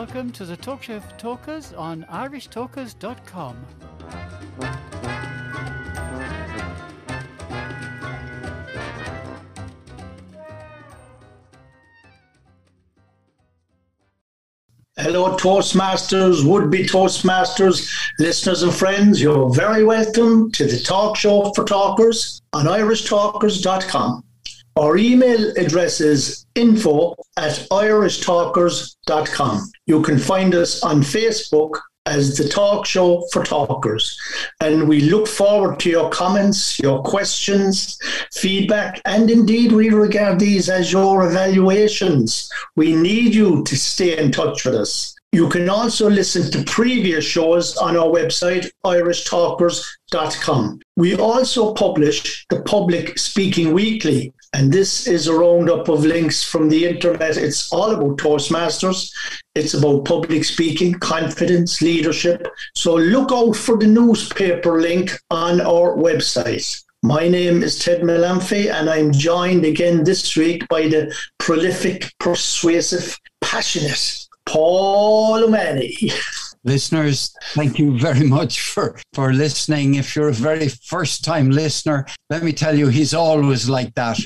Welcome to the Talk Show for Talkers on irishtalkers.com. Hello, Toastmasters, would be Toastmasters, listeners and friends. You're very welcome to the Talk Show for Talkers on irishtalkers.com. Our email address is info at irishtalkers.com. You can find us on Facebook as the Talk Show for Talkers. And we look forward to your comments, your questions, feedback, and indeed we regard these as your evaluations. We need you to stay in touch with us. You can also listen to previous shows on our website, irishtalkers.com. We also publish the Public Speaking Weekly, and this is a roundup of links from the internet. It's all about Toastmasters, it's about public speaking, confidence, leadership. So look out for the newspaper link on our website. My name is Ted Malamphy, and I'm joined again this week by the prolific, persuasive, passionate Paul O'Malley. Listeners, thank you very much for, for listening. If you're a very first time listener, let me tell you, he's always like that.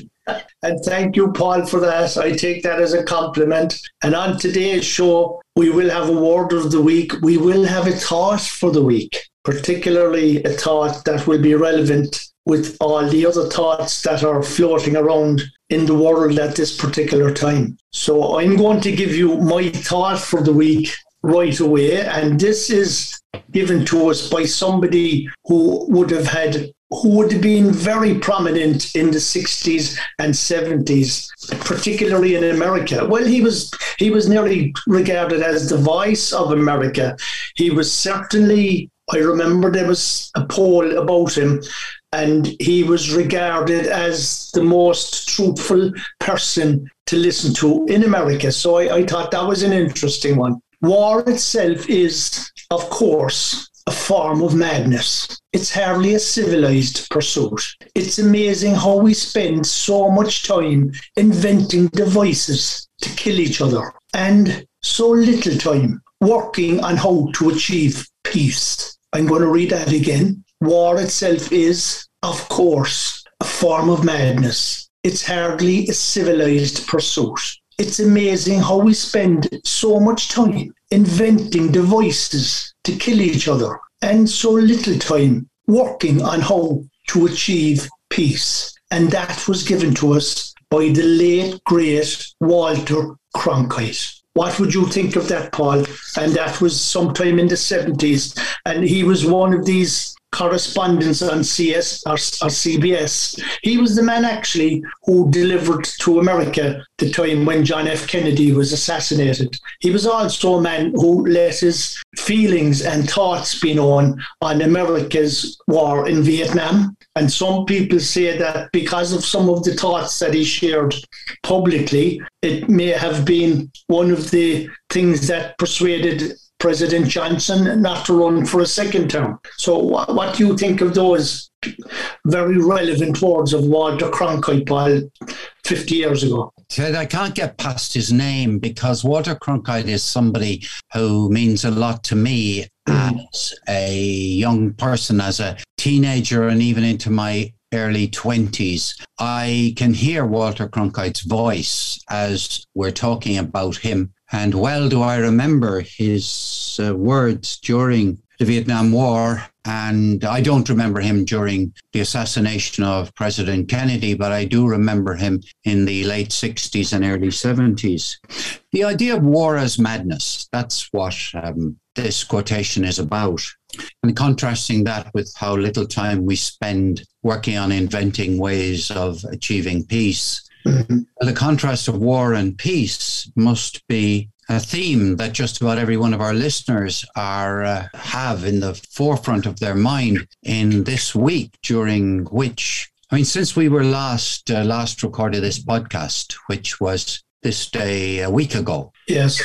And thank you, Paul, for that. I take that as a compliment. And on today's show, we will have a word of the week. We will have a thought for the week, particularly a thought that will be relevant with all the other thoughts that are floating around in the world at this particular time. So I'm going to give you my thought for the week right away. And this is given to us by somebody who would have had who would have been very prominent in the 60s and 70s, particularly in America. Well, he was he was nearly regarded as the voice of America. He was certainly I remember there was a poll about him, and he was regarded as the most truthful person to listen to in America. So I, I thought that was an interesting one. War itself is, of course, a form of madness. It's hardly a civilized pursuit. It's amazing how we spend so much time inventing devices to kill each other and so little time working on how to achieve peace. I'm going to read that again. War itself is, of course, a form of madness. It's hardly a civilized pursuit. It's amazing how we spend so much time inventing devices to kill each other and so little time working on how to achieve peace. And that was given to us by the late, great Walter Cronkite. What would you think of that, Paul? And that was sometime in the 70s. And he was one of these correspondents on CS or, or, CBS. He was the man actually who delivered to America the time when John F. Kennedy was assassinated. He was also a man who let his feelings and thoughts be known on America's war in Vietnam. And some people say that because of some of the thoughts that he shared publicly, it may have been one of the things that persuaded President Johnson not to run for a second term. So, what, what do you think of those very relevant words of Walter Cronkite 50 years ago? Ted, I can't get past his name because Walter Cronkite is somebody who means a lot to me as a young person, as a teenager, and even into my early 20s. I can hear Walter Cronkite's voice as we're talking about him and well do I remember his uh, words during the Vietnam War. And I don't remember him during the assassination of President Kennedy, but I do remember him in the late 60s and early 70s. The idea of war as madness, that's what um, this quotation is about. And contrasting that with how little time we spend working on inventing ways of achieving peace Mm-hmm. The contrast of war and peace must be a theme that just about every one of our listeners are uh, have in the forefront of their mind in this week during which I mean since we were last uh, last recorded this podcast which was this day a week ago yes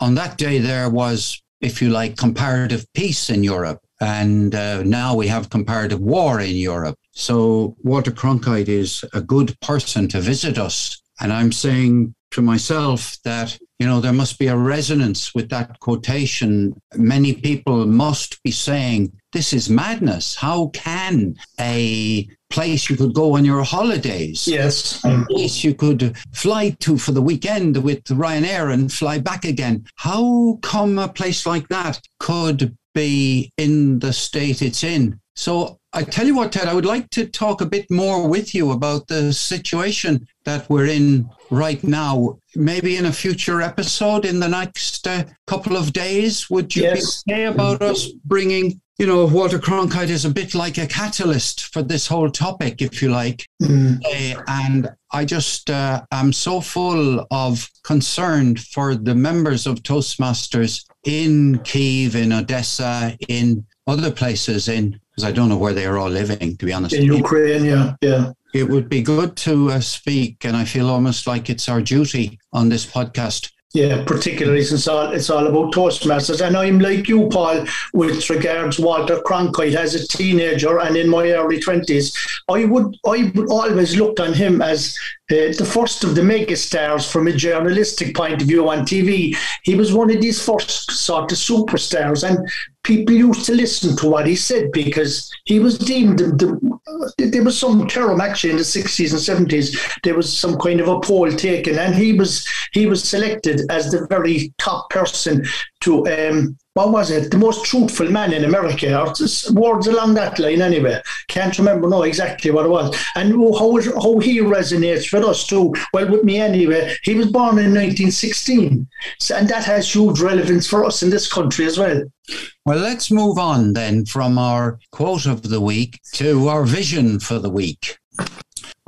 on that day there was if you like comparative peace in Europe and uh, now we have comparative war in Europe so Walter Cronkite is a good person to visit us. And I'm saying to myself that, you know, there must be a resonance with that quotation. Many people must be saying, this is madness. How can a place you could go on your holidays. Yes. A place you could fly to for the weekend with Ryanair and fly back again. How come a place like that could be in the state it's in? So I tell you what, Ted, I would like to talk a bit more with you about the situation that we're in right now. Maybe in a future episode in the next uh, couple of days, would you yes. be okay about us bringing you know, Walter Cronkite is a bit like a catalyst for this whole topic, if you like. Mm. Uh, and I just uh, am so full of concern for the members of Toastmasters in Kiev, in Odessa, in other places, in because I don't know where they are all living, to be honest. In Ukraine, yeah, yeah. It would be good to uh, speak, and I feel almost like it's our duty on this podcast yeah, particularly since all, it's all about Toastmasters. And I'm like you, Paul, with regards Walter Cronkite as a teenager and in my early 20s. I would I would always looked on him as uh, the first of the megastars from a journalistic point of view on TV. He was one of these first sort of superstars, and people used to listen to what he said because he was deemed the, the, there was some term actually in the 60s and 70s there was some kind of a poll taken and he was he was selected as the very top person to um, what was it? The most truthful man in America, or words along that line anyway. Can't remember now exactly what it was. And how, how he resonates with us too. Well, with me anyway. He was born in 1916. So, and that has huge relevance for us in this country as well. Well, let's move on then from our quote of the week to our vision for the week.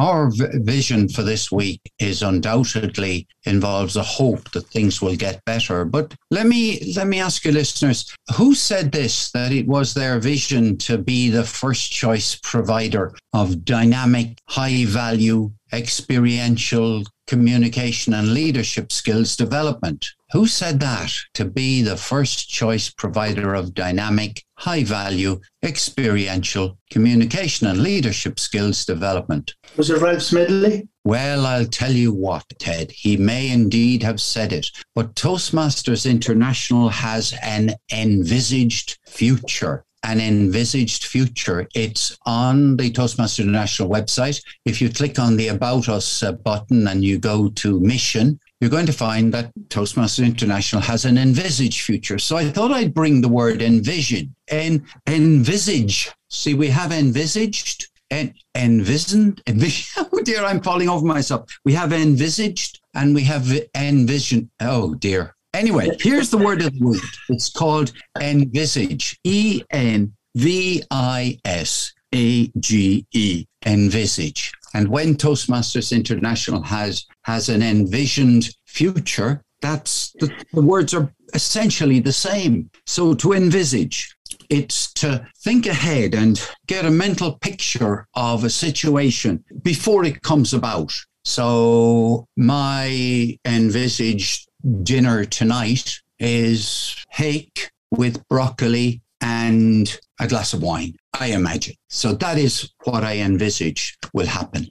Our vision for this week is undoubtedly involves a hope that things will get better. But let me let me ask you, listeners, who said this that it was their vision to be the first choice provider of dynamic, high value, experiential communication and leadership skills development? Who said that to be the first choice provider of dynamic, high value, experiential communication and leadership skills development? Was it Ralph Smedley? Well, I'll tell you what, Ted, he may indeed have said it, but Toastmasters International has an envisaged future an envisaged future. It's on the Toastmasters International website. If you click on the About Us uh, button and you go to Mission, you're going to find that Toastmasters International has an envisaged future. So I thought I'd bring the word envision and envisage. See, we have envisaged and envisioned. Envision, oh dear, I'm falling over myself. We have envisaged and we have envisioned. Oh dear. Anyway, here's the word of the week. It's called envisage. E N V I S A G E. Envisage. And when Toastmasters International has has an envisioned future, that's the, the words are essentially the same. So to envisage, it's to think ahead and get a mental picture of a situation before it comes about. So my envisaged dinner tonight is hake with broccoli and a glass of wine, I imagine. So that is what I envisage will happen.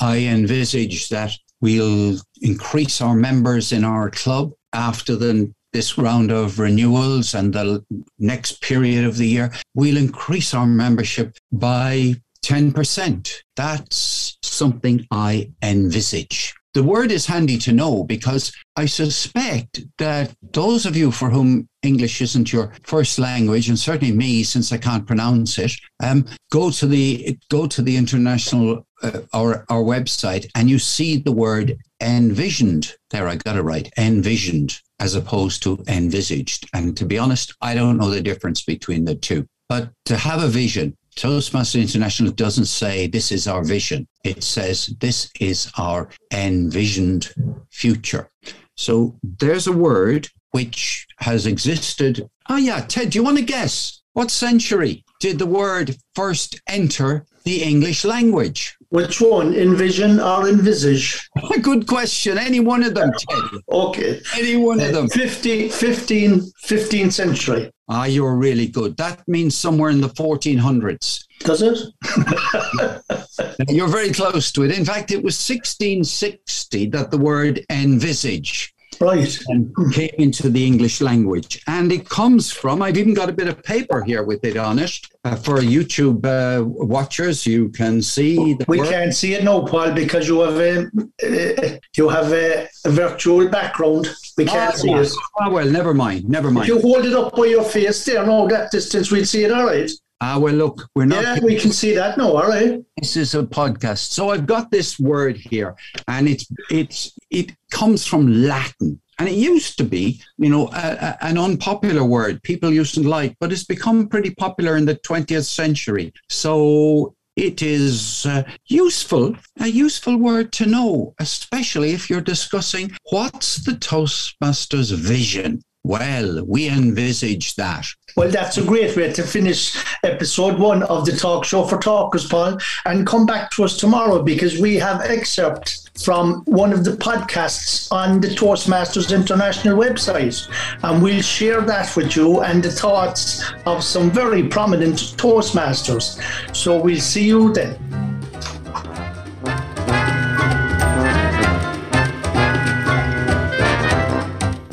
I envisage that we'll increase our members in our club after the this round of renewals and the next period of the year, we'll increase our membership by 10%. That's something I envisage the word is handy to know because I suspect that those of you for whom English isn't your first language, and certainly me, since I can't pronounce it, um, go to the go to the international uh, our our website and you see the word envisioned. There, I got it right. Envisioned as opposed to envisaged. And to be honest, I don't know the difference between the two. But to have a vision, Toastmaster International doesn't say this is our vision. It says this is our envisioned future. So there's a word which has existed. Oh, yeah. Ted, do you want to guess? What century did the word first enter the English language? Which one, envision or envisage? Good question. Any one of them, Ted. Okay. Any one of them. 50, 15, 15th century. Ah, you're really good. That means somewhere in the 1400s. Does it? You're very close to it. In fact, it was 1660 that the word envisage Right. And came into the English language. And it comes from, I've even got a bit of paper here with it on it. Uh, for YouTube uh, watchers, you can see the We word. can't see it now, Paul, because you have a uh, you have a, a virtual background. We can't Ah, see it. Ah, well, never mind. Never mind. If you hold it up by your face there, no, that distance, we'll see it, all right. Ah, well, look, we're not. Yeah, we can see that now, all right. This is a podcast. So I've got this word here, and it's it's it comes from Latin. And it used to be, you know, a, a- an unpopular word people used to like, but it's become pretty popular in the 20th century. So it is uh, useful, a useful word to know, especially if you're discussing what's the Toastmasters vision. Well, we envisage that. Well, that's a great way to finish episode one of the talk show for talkers, Paul, and come back to us tomorrow because we have excerpt from one of the podcasts on the Toastmasters International website, and we'll share that with you and the thoughts of some very prominent Toastmasters. So we'll see you then.